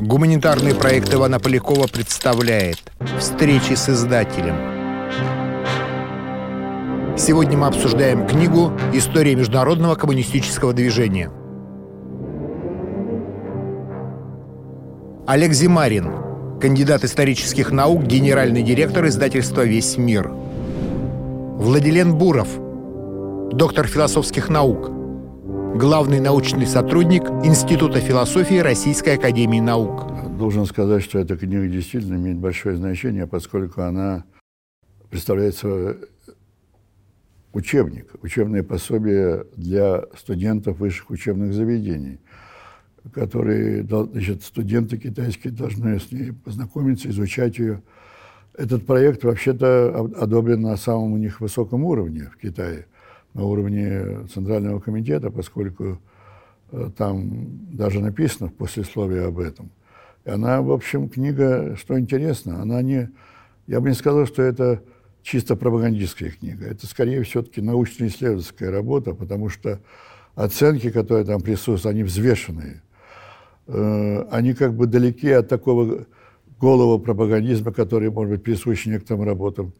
Гуманитарный проект Ивана Полякова представляет «Встречи с издателем». Сегодня мы обсуждаем книгу «История международного коммунистического движения». Олег Зимарин, кандидат исторических наук, генеральный директор издательства «Весь мир». Владилен Буров, доктор философских наук – главный научный сотрудник Института философии Российской Академии Наук. Должен сказать, что эта книга действительно имеет большое значение, поскольку она представляет собой учебник, учебное пособие для студентов высших учебных заведений, которые, значит, студенты китайские должны с ней познакомиться, изучать ее. Этот проект вообще-то одобрен на самом у них высоком уровне в Китае – на уровне Центрального комитета, поскольку э, там даже написано в послесловии об этом. И она, в общем, книга, что интересно, она не... Я бы не сказал, что это чисто пропагандистская книга. Это скорее все-таки научно-исследовательская работа, потому что оценки, которые там присутствуют, они взвешенные. Э, они как бы далеки от такого голого пропагандизма, который, может быть, присущ некоторым работам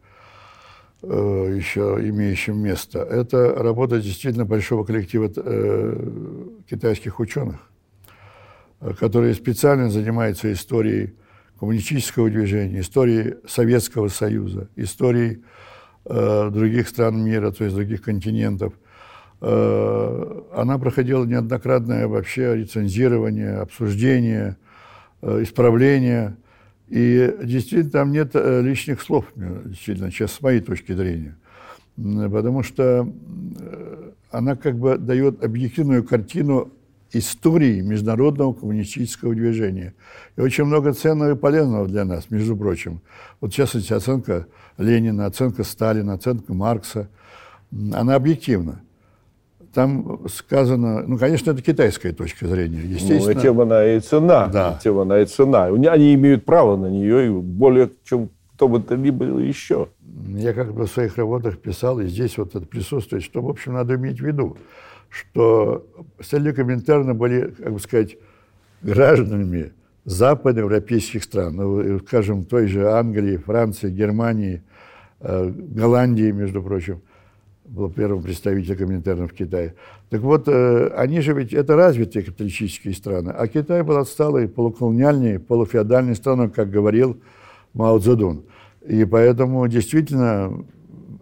Э, еще имеющим место, это работа действительно большого коллектива э, китайских ученых, э, которые специально занимаются историей коммунистического движения, историей Советского Союза, историей других стран мира, то есть других континентов. она проходила неоднократное вообще рецензирование, обсуждение, исправление – и действительно там нет э, лишних слов, действительно, сейчас с моей точки зрения. Потому что э, она как бы дает объективную картину истории международного коммунистического движения. И очень много ценного и полезного для нас, между прочим. Вот сейчас эти оценка Ленина, оценка Сталина, оценка Маркса, она объективна там сказано, ну, конечно, это китайская точка зрения, естественно. Ну, тем она и цена. Да. Тем она и цена. Они имеют право на нее, и более чем кто бы то ни было еще. Я как бы в своих работах писал, и здесь вот это присутствует, что, в общем, надо иметь в виду, что Стэнли Коминтерна были, как бы сказать, гражданами западноевропейских стран, ну, скажем, той же Англии, Франции, Германии, э, Голландии, между прочим – был первым представителем Коминтерна в Китае. Так вот, э, они же ведь это развитые капиталистические страны, а Китай был отсталой, полуколониальной, полуфеодальной страной, как говорил Мао Цзэдун. И поэтому действительно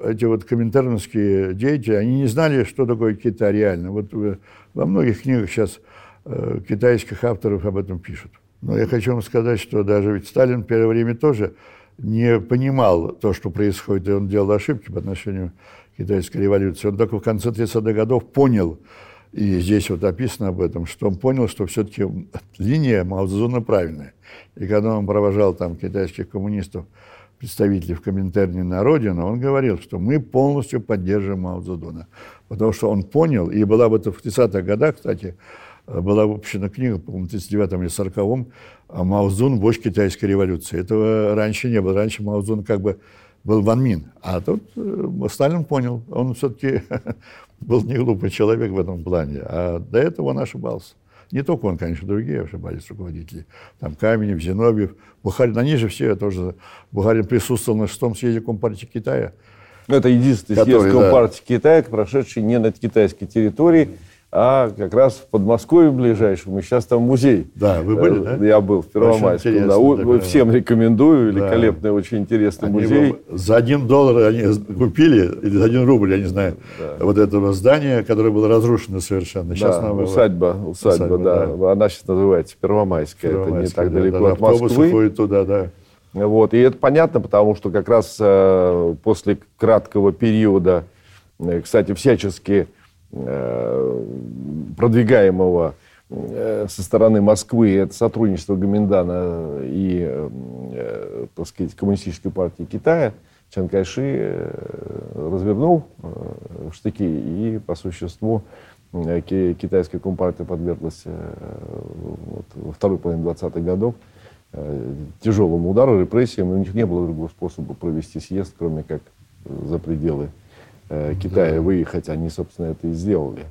эти вот коминтерновские деятели, они не знали, что такое Китай реально. Вот э, во многих книгах сейчас э, китайских авторов об этом пишут. Но я хочу вам сказать, что даже ведь Сталин в первое время тоже не понимал то, что происходит, и он делал ошибки по отношению китайской революции. Он только в конце 30-х годов понял, и здесь вот описано об этом, что он понял, что все-таки линия Мао Цзэдуна правильная. И когда он провожал там китайских коммунистов, представителей в Коминтерне на родину, он говорил, что мы полностью поддерживаем Мао Цзэдуна. Потому что он понял, и была в это в 30-х годах, кстати, была выпущена книга, по-моему, в 39-м или 40-м, Мао Цзун «Вождь китайской революции». Этого раньше не было. Раньше Мао Цзун как бы был Ван Мин. А тут э, Сталин понял, он все-таки был не глупый человек в этом плане. А до этого он ошибался. Не только он, конечно, другие ошибались руководители. Там Каменев, Зиновьев, Бухарин. Они же все тоже... Бухарин присутствовал на шестом съезде Компартии Китая. Ну, это единственный съезд Компартии да. Китая, прошедший не на китайской территории, а как раз в Подмосковье ближайшем, и сейчас там музей. Да, вы были, да? Я был в Первомайском. Да. Такое, Всем рекомендую, великолепный, да. очень интересный они музей. За один доллар они купили, или за один рубль, я не знаю, да. вот этого здания, которое было разрушено совершенно. Сейчас да, новое... усадьба, усадьба, усадьба да. да. Она сейчас называется Первомайская, Первомайская это не так да, далеко да, от Москвы. ходят туда, да. Вот, и это понятно, потому что как раз э, после краткого периода, э, кстати, всячески Э, продвигаемого э, со стороны Москвы, это сотрудничество Гоминдана и, э, так сказать, Коммунистической партии Китая, Чан Кайши развернул штыки и, по существу, китайская компартия подверглась вот, во второй половине 20-х годов тяжелому удару, репрессиям, и у них не было другого способа провести съезд, кроме как за пределы Э, Китая выехать, они, собственно, это и сделали.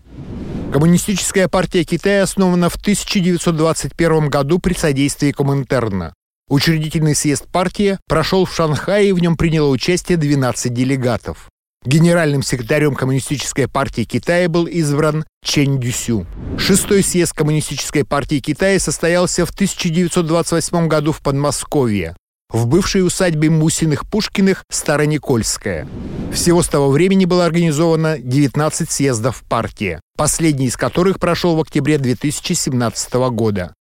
Коммунистическая партия Китая основана в 1921 году при содействии Коминтерна. Учредительный съезд партии прошел в Шанхае, и в нем приняло участие 12 делегатов. Генеральным секретарем Коммунистической партии Китая был избран Чен Дюсю. Шестой съезд Коммунистической партии Китая состоялся в 1928 году в Подмосковье в бывшей усадьбе Мусиных-Пушкиных Староникольская. Всего с того времени было организовано 19 съездов партии, последний из которых прошел в октябре 2017 года.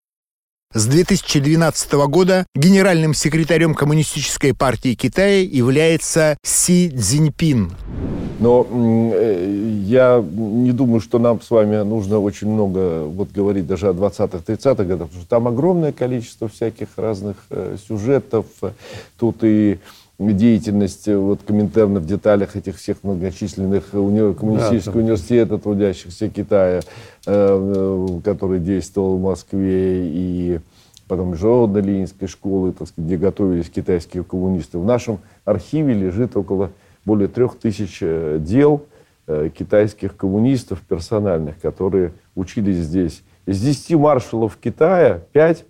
С 2012 года генеральным секретарем Коммунистической партии Китая является Си Цзиньпин. Но э, я не думаю, что нам с вами нужно очень много вот говорить даже о 20-30-х годах, потому что там огромное количество всяких разных э, сюжетов. Тут и деятельность вот Коминтерна в деталях этих всех многочисленных уни... коммунистических да, университетов, трудящихся Китая, э, который действовал в Москве, и потом Международной Ленинской школы, так сказать, где готовились китайские коммунисты. В нашем архиве лежит около более трех тысяч э, дел э, китайских коммунистов персональных, которые учились здесь. Из десяти маршалов Китая пять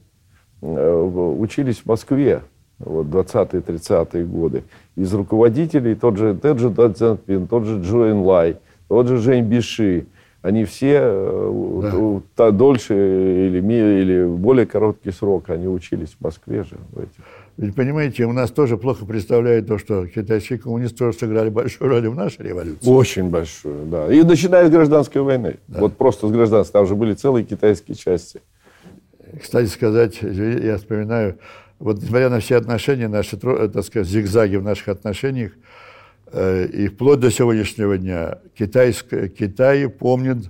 учились в Москве вот, 20-е, 30-е годы. Из руководителей тот же, тот же Дан Цзянпин, тот же Джо Лай, тот же Жень Биши, они все э, да. дольше или, или более короткий срок, они учились в Москве же. В этих. Ведь, понимаете, у нас тоже плохо представляют то, что китайские коммунисты тоже сыграли большую роль в нашей революции. Очень большую, да. И начиная с гражданской войны. Да. Вот просто с гражданской. Там же были целые китайские части. Кстати сказать, я вспоминаю, вот несмотря на все отношения, наши, так сказать, зигзаги в наших отношениях, э, и вплоть до сегодняшнего дня китайское, Китай помнит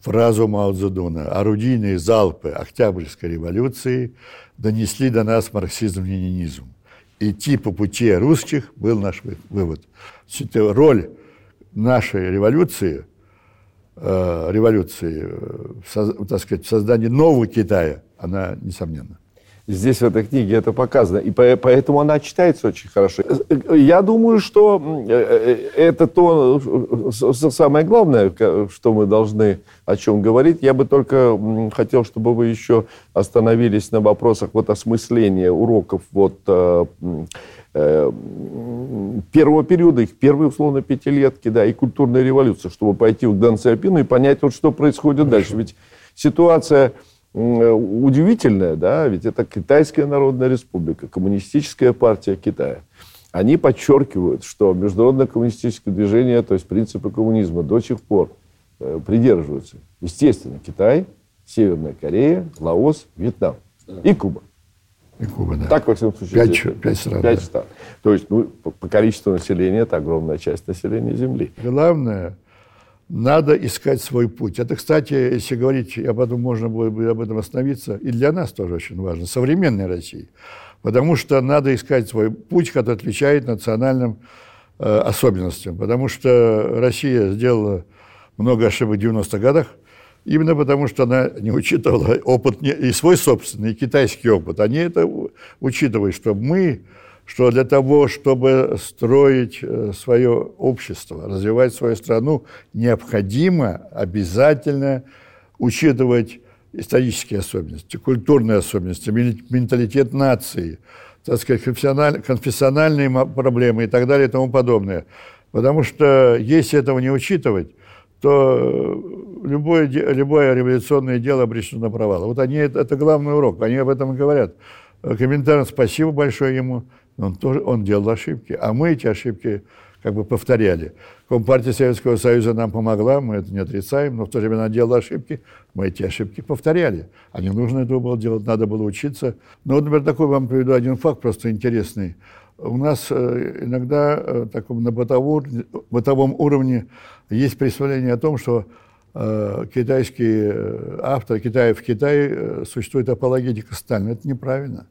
фразу Мао Цзэдуна «Орудийные залпы Октябрьской революции донесли до нас марксизм-ленинизм. Идти по пути русских был наш вывод». Роль нашей революции, э, революции э, так сказать, в создании нового Китая, она несомненна. Здесь в этой книге это показано. И поэтому она читается очень хорошо. Я думаю, что э, э, это то самое главное, что мы должны о чем говорить. Я бы только хотел, чтобы вы еще остановились на вопросах вот осмысления уроков вот э, первого периода, их первые, условно, пятилетки, да, и культурной революции, чтобы пойти в Дэн Сяопину и понять, вот что происходит Хорошо. дальше. Ведь ситуация удивительное, да, ведь это Китайская Народная Республика, коммунистическая партия Китая. Они подчеркивают, что международное коммунистическое движение, то есть принципы коммунизма до сих пор э, придерживаются. Естественно, Китай, Северная Корея, Лаос, Вьетнам и Куба. И Куба, да. Так, во всяком случае, пять, пять стран. Пять да. стран. То есть, ну, по, по количеству населения, это огромная часть населения Земли. Главное, надо искать свой путь. Это, кстати, если говорить, я потом можно было бы об этом остановиться, и для нас тоже очень важно, современной России. Потому что надо искать свой путь, который отвечает национальным э, особенностям. Потому что Россия сделала много ошибок в 90-х годах, именно потому что она не учитывала опыт и свой собственный, и китайский опыт. Они это учитывают, что мы что для того, чтобы строить э, свое общество, развивать свою страну, необходимо обязательно учитывать исторические особенности, культурные особенности, менталитет нации, так сказать, конфессиональные проблемы и так далее и тому подобное. Потому что если этого не учитывать, то любое, любое революционное дело обречено на провал. Вот они, это главный урок, они об этом и говорят. Комментарий, спасибо большое ему. Он, тоже, он делал ошибки, а мы эти ошибки как бы повторяли. Компартия Советского Союза нам помогла, мы это не отрицаем, но в то время она делала ошибки, мы эти ошибки повторяли. А не нужно этого было делать, надо было учиться. Ну вот, например, такой вам приведу один факт, просто интересный. У нас э, иногда э, таком, на бытовом, уровне есть представление о том, что э, китайские авторы, Китай, в Китае существует апологетика Сталина. Это неправильно.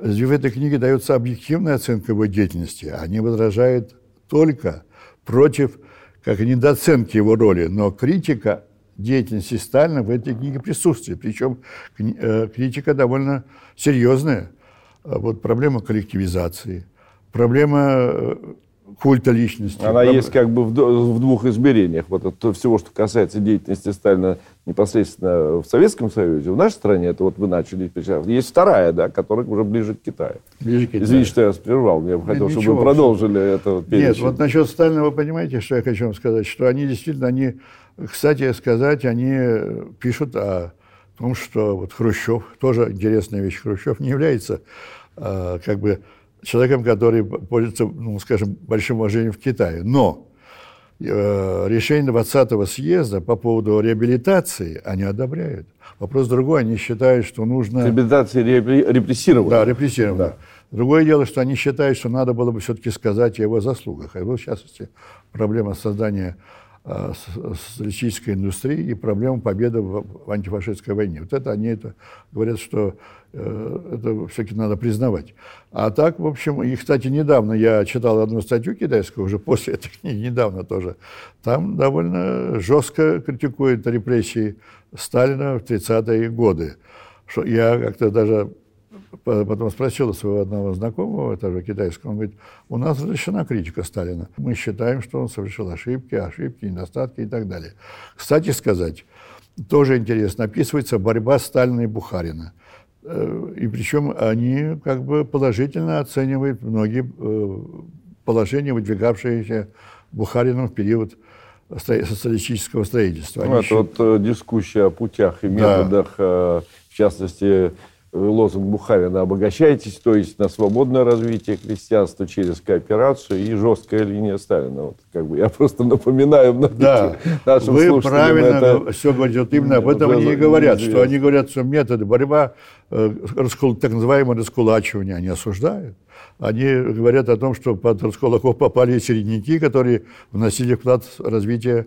В этой книге дается объективная оценка его деятельности. Они возражают только против как недооценки его роли, но критика деятельности Сталина в этой книге присутствует. Причем э, критика довольно серьезная. Вот проблема коллективизации, проблема э, культа личности. Она Проб... есть как бы в, в двух измерениях. Вот это всего, что касается деятельности Сталина непосредственно в Советском Союзе, в нашей стране, это вот вы начали Есть вторая, да, которая уже ближе к Китаю. Ближе к Китаю. Извините, что я вас прервал. Я бы хотел, Нет, чтобы вы продолжили это. Вот Нет, вот насчет Сталина вы понимаете, что я хочу вам сказать? Что они действительно, они, кстати сказать, они пишут о том, что вот Хрущев, тоже интересная вещь, Хрущев не является э, как бы человеком, который пользуется, ну, скажем, большим уважением в Китае. Но э, решение 20-го съезда по поводу реабилитации они одобряют. Вопрос другой, они считают, что нужно... Реабилитация репрессирована. Да, репрессирована. Да. Другое дело, что они считают, что надо было бы все-таки сказать о его заслугах. А его, в частности, проблема создания социалистической индустрии и проблему победы в антифашистской войне. Вот это они это говорят, что э, это все-таки надо признавать. А так, в общем, и, кстати, недавно я читал одну статью китайскую, уже после этой книги, недавно тоже, там довольно жестко критикует репрессии Сталина в 30-е годы. Я как-то даже потом спросил у своего одного знакомого, тоже китайского, он говорит, у нас разрешена критика Сталина. Мы считаем, что он совершил ошибки, ошибки, недостатки и так далее. Кстати сказать, тоже интересно, описывается борьба Сталина и Бухарина. Э, и причем они как бы положительно оценивают многие э, положения, выдвигавшиеся Бухарином в период социалистического строительства. Ну, это еще... вот э, дискуссия о путях и методах, да. в частности, лозунг Бухарина «обогащайтесь», то есть на свободное развитие крестьянства через кооперацию и жесткая линия Сталина. Вот, как бы я просто напоминаю да. нашим Вы правильно это... все говорите, именно об этом они и говорят, что они говорят, что методы борьба, э, так называемое раскулачивание, они осуждают. Они говорят о том, что под раскулаков попали середняки, которые вносили вклад в развитие,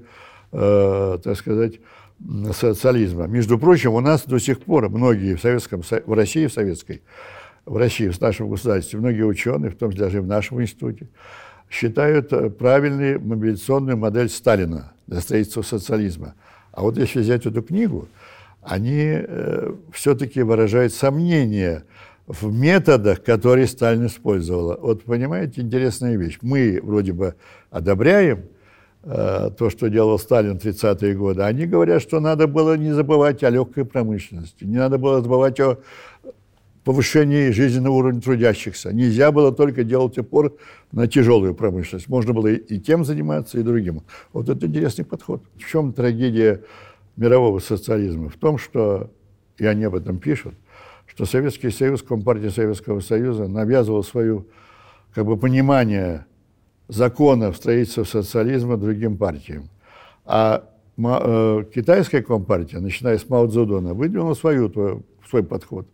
э, так сказать, социализма. Между прочим, у нас до сих пор многие в, Советском, в России, в Советской, в России, в нашем государстве, многие ученые, в том числе даже в нашем институте, считают э, правильной мобилизационную модель Сталина для строительства социализма. А вот если взять эту книгу, они э, все-таки выражают сомнения в методах, которые Сталин использовал. Вот понимаете, интересная вещь. Мы вроде бы одобряем то, что делал Сталин в 30-е годы, они говорят, что надо было не забывать о легкой промышленности, не надо было забывать о повышении жизненного уровня трудящихся. Нельзя было только делать упор на тяжелую промышленность. Можно было и тем заниматься, и другим. Вот это интересный подход. В чем трагедия мирового социализма? В том, что, и они об этом пишут, что Советский Союз, Компартия Советского Союза навязывал свою как бы, понимание законов строительства социализма другим партиям. А э, китайская компартия, начиная с Мао Цзэдуна, выдвинула свою, свой подход.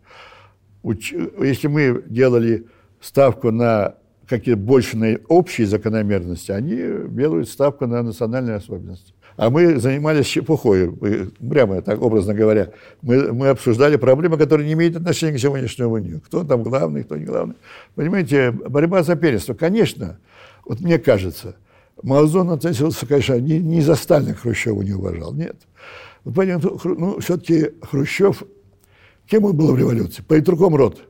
Если мы делали ставку на какие-то больше на общие закономерности, они делают ставку на национальные особенности. А мы занимались чепухой, прямо так образно говоря. Мы, мы обсуждали проблемы, которые не имеют отношения к сегодняшнему дню. Кто там главный, кто не главный. Понимаете, борьба за первенство. Конечно, вот мне кажется, Маозон относился, конечно, не, не за Сталина Хрущева не уважал, нет. Вот, понятно, ну, все-таки Хрущев, кем он был в революции? Политруком рот.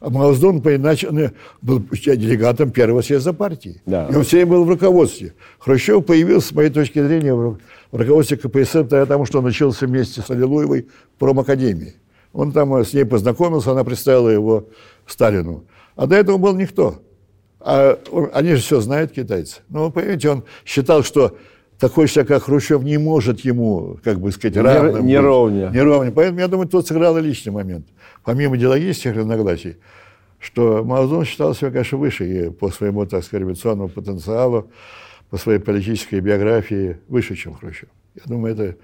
А Маоздон, иначе, он был делегатом первого съезда партии. Да. И он все был в руководстве. Хрущев появился, с моей точки зрения, в руководстве КПСС, потому что он учился вместе с Аллилуевой в промакадемии. Он там с ней познакомился, она представила его Сталину. А до этого был никто. А они же все знают, китайцы. Ну, вы понимаете, он считал, что такой человек, как Хрущев, не может ему, как бы сказать, равным Не, не ровня. Не ровня. Поэтому, я думаю, тут сыграл и личный момент. Помимо идеологических разногласий, что Мао считал себя, конечно, выше и по своему, так сказать, революционному потенциалу, по своей политической биографии выше, чем Хрущев. Я думаю, это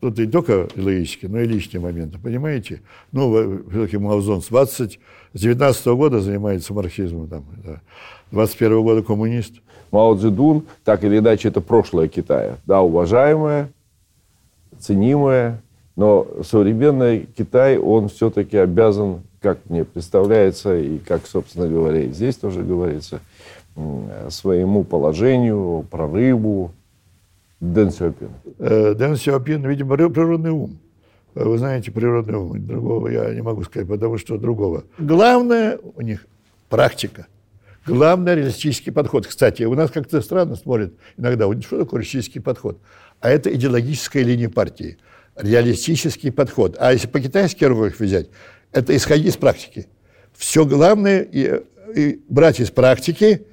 тут не только логически, но и личные моменты, понимаете? Ну, все-таки Маузон с 20, с 19 -го года занимается марксизмом, там, да. 21 -го года коммунист. Мао Цзэдун, так или иначе, это прошлое Китая, да, уважаемое, ценимое, но современный Китай, он все-таки обязан, как мне представляется, и как, собственно говоря, и здесь тоже говорится, своему положению, прорыву, Дэн Сяопин? Э, Дэн Сяопин, видимо, природный ум. Э, вы знаете, природный ум. Другого я не могу сказать, потому что другого. Главное у них практика. Главное – реалистический подход. Кстати, у нас как-то странно смотрят иногда, что такое реалистический подход? А это идеологическая линия партии. Реалистический подход. А если по-китайски иероглифы взять, это исходить из практики. Все главное и, и брать из практики,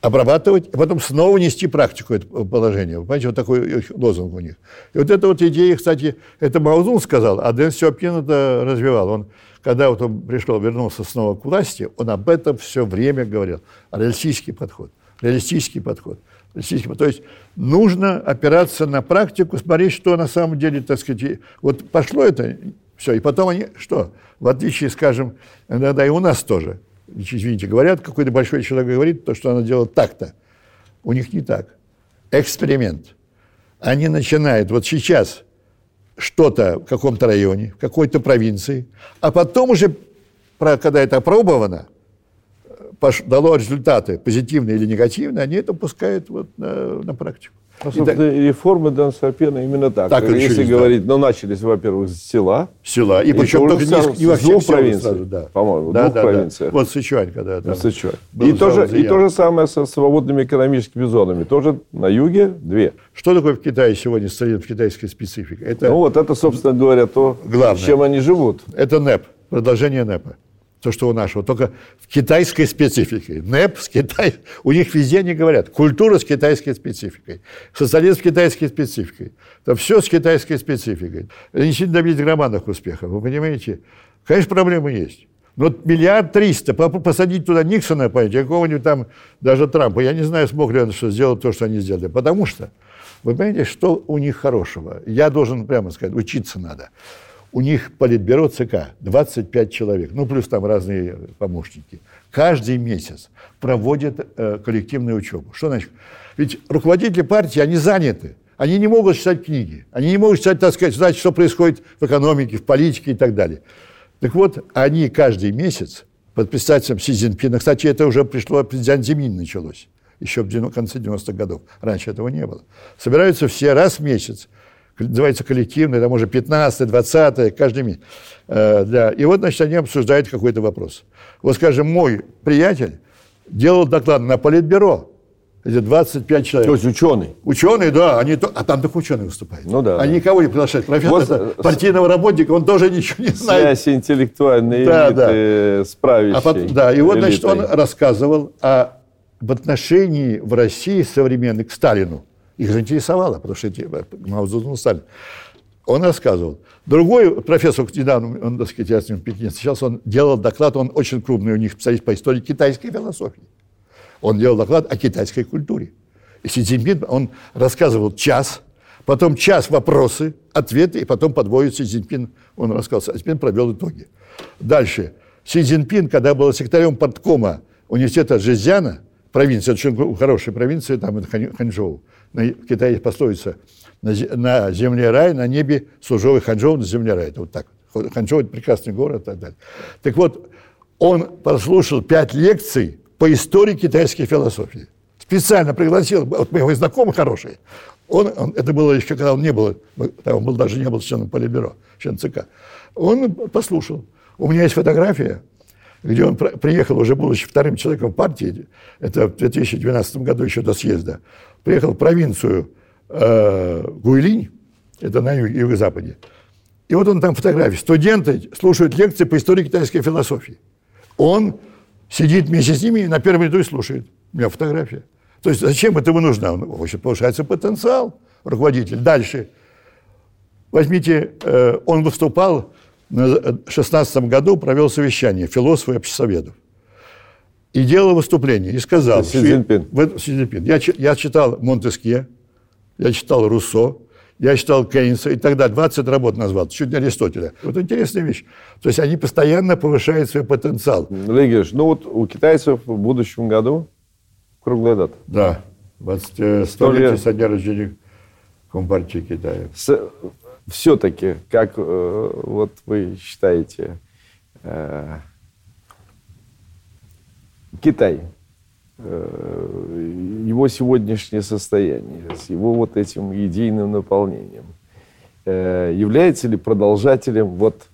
обрабатывать, и потом снова нести практику это положение. Вы понимаете, вот такой лозунг у них. И вот эта вот идея, кстати, это Маузун сказал, а Дэн Сиопин это развивал. Он, когда вот он пришел, вернулся снова к власти, он об этом все время говорил. Реалистический подход. Реалистический подход. Реалистический подход. То есть нужно опираться на практику, смотреть, что на самом деле, так сказать, вот пошло это, все, и потом они, что, в отличие, скажем, иногда и у нас тоже – извините, говорят, какой-то большой человек говорит, то, что она делает так-то. У них не так. Эксперимент. Они начинают вот сейчас что-то в каком-то районе, в какой-то провинции, а потом уже, когда это опробовано, дало результаты, позитивные или негативные, они это пускают вот на, на практику. А, собственно, так, реформы Дансапена именно так. так Если говорить, да. ну, начались, во-первых, с села. Села. И, и причем только не, не во всех провинциях. Да. По-моему, да, двух да, провинциях. Да. Вот Сычуань, когда там. Сычуань. И, тоже, и то же самое со свободными экономическими зонами. Тоже на юге две. Что такое в Китае сегодня стоит в китайской специфике? Это, ну, вот это, собственно говоря, то, Главное. с чем они живут. Это НЭП, продолжение НЭПа то, что у нашего, только в китайской специфике. НЭП с Китай, у них везде не говорят. Культура с китайской спецификой, социализм с китайской спецификой. Это все с китайской спецификой. Не сильно добились громадных успехов, вы понимаете? Конечно, проблемы есть. Но вот миллиард триста, посадить туда Никсона, понимаете, какого-нибудь там, даже Трампа, я не знаю, смог ли он что сделать то, что они сделали. Потому что, вы понимаете, что у них хорошего? Я должен прямо сказать, учиться надо. У них политбюро ЦК 25 человек, ну плюс там разные помощники. Каждый месяц проводят э, коллективную учебу. Что значит? Ведь руководители партии, они заняты. Они не могут читать книги. Они не могут читать, так сказать, знать, что происходит в экономике, в политике и так далее. Так вот, они каждый месяц под председателем Си Цзиньпина, кстати, это уже пришло, президент Зимин началось, еще в конце 90-х годов. Раньше этого не было. Собираются все раз в месяц называется коллективный, там уже 15 20 каждый месяц. Э, для... И вот, значит, они обсуждают какой-то вопрос. Вот, скажем, мой приятель делал доклад на политбюро, эти 25 человек. То есть ученый? Ученый, да. Они, а там только ученые выступают. Ну да. Они да. никого не приглашают. Профессор, вот, партийного работника, он тоже ничего не знает. Связь интеллектуальной да, элиты да. с правящей а под, Да, и вот, элитой. значит, он рассказывал о, в отношении в России современной к Сталину. Их же интересовало, потому что эти, Мао Цзэдун Сталин. Он рассказывал. Другой профессор, недавно, он, так сказать, я с ним в Пекине сейчас он делал доклад, он очень крупный у них специалист по истории китайской философии. Он делал доклад о китайской культуре. И Си Цзиньпин, он рассказывал час, потом час вопросы, ответы, и потом подводит Си Цзиньпин, он рассказал, Си Цзиньпин провел итоги. Дальше. Си Цзиньпин, когда был секретарем подкома университета Жезяна, провинция, очень хорошая провинция, там это Ханчжоу, в Китае есть пословица на, земле рай, на небе служовый Ханчжоу, на земле рай. Это вот так. Ханчжоу – это прекрасный город и так далее. Так вот, он прослушал пять лекций по истории китайской философии. Специально пригласил, вот моего знакомый хороший, он, он, это было еще, когда он не был, он был, даже не был членом Политбюро, член ЦК. Он послушал. У меня есть фотография, где он приехал, уже будучи вторым человеком партии, это в 2012 году еще до съезда, приехал в провинцию э, Гуйлинь, это на юг, юго-западе, и вот он там фотографии. Студенты слушают лекции по истории китайской философии. Он сидит вместе с ними и на первом ряду и слушает. У меня фотография. То есть зачем это нужно? В общем, повышается потенциал руководитель. Дальше. Возьмите, э, он выступал 16 году, провел совещание философов и общесоветов и делал выступление, и сказал... Си Цзиньпин. Си Цзиньпин. Я, я читал Монтескье, я читал Руссо, я читал Кейнса и тогда 20 работ назвал, чуть не Аристотеля. Вот интересная вещь. То есть они постоянно повышают свой потенциал. Легиш, ну вот у китайцев в будущем году круглая дата. Да, 20, 100 лет со дня рождения Компартии Китая. С, все-таки, как э, вот вы считаете, э, Китай, э, его сегодняшнее состояние, с его вот этим идейным наполнением, э, является ли продолжателем вот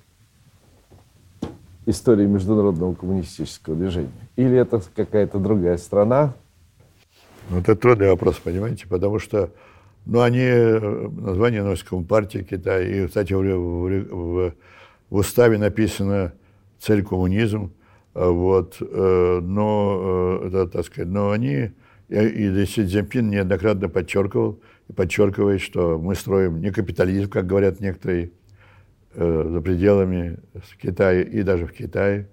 истории международного коммунистического движения? Или это какая-то другая страна? Ну, это трудный вопрос, понимаете, потому что ну, они, э, название носят Компартия Китая, и, кстати, в, в, в, уставе написано цель коммунизм, вот, э, но, э, это, так сказать, но они, и Си Цзиньпин неоднократно подчеркивал, и подчеркивает, что мы строим не капитализм, как говорят некоторые, за пределами Китая и даже в Китае,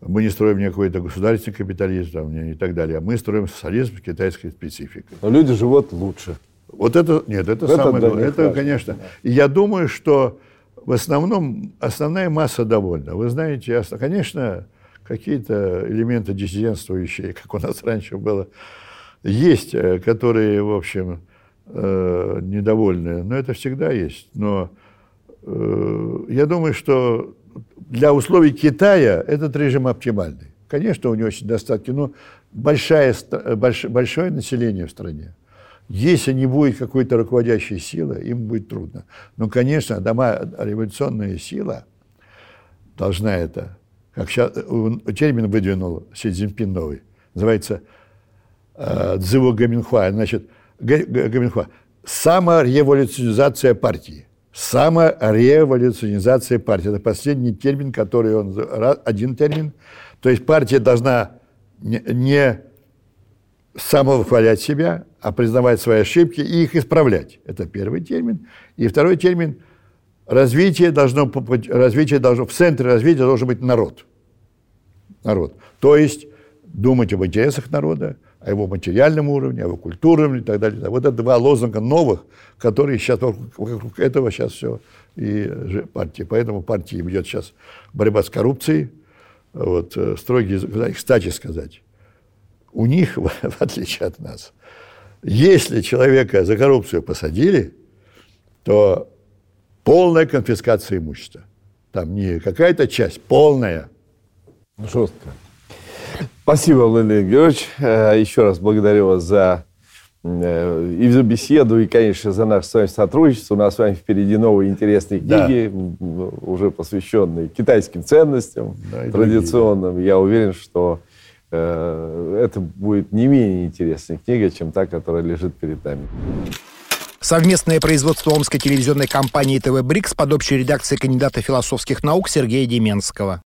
мы не строим не какой-то государственный капитализм там, и так далее, а мы строим социализм с китайской спецификой. Но люди живут лучше. Вот это, нет, это, это самое главное. Это, важно. конечно. И я думаю, что в основном основная масса довольна. Вы знаете, конечно, какие-то элементы диссидентствующие, как у нас раньше было, есть, э, которые, в общем, э, недовольны. Но это всегда есть. Но э, я думаю, что для условий Китая этот режим оптимальный. Конечно, у него есть недостатки, но большая, больш, большое население в стране. Если не будет какой-то руководящей силы, им будет трудно. Но, конечно, дома, революционная сила должна это, как сейчас, термин выдвинул Си Цзиньпин новый, называется э, Цзыво Гаминхуа, значит, Гаминхуа, самореволюционизация партии. Самореволюционизация партии. Это последний термин, который он... Один термин. То есть партия должна не, не самовыхвалять себя, а признавать свои ошибки и их исправлять. Это первый термин. И второй термин – развитие должно, развитие должно, в центре развития должен быть народ. Народ. То есть думать об интересах народа, о его материальном уровне, о его культурном и так далее. Вот это два лозунга новых, которые сейчас вокруг, этого сейчас все и партии. Поэтому партии идет сейчас борьба с коррупцией, вот, э, строгие, кстати сказать, у них, в отличие от нас, если человека за коррупцию посадили, то полная конфискация имущества. Там не какая-то часть, полная. Жестко. Спасибо, Владимир Георгиевич. Э, еще раз благодарю вас за э, и за беседу, и, конечно, за наше с вами сотрудничество. У нас с вами впереди новые интересные книги, да. уже посвященные китайским ценностям да, традиционным. Другие. Я уверен, что это будет не менее интересная книга, чем та, которая лежит перед нами. Совместное производство Омской телевизионной компании ТВ «Брикс» под общей редакцией кандидата философских наук Сергея Деменского.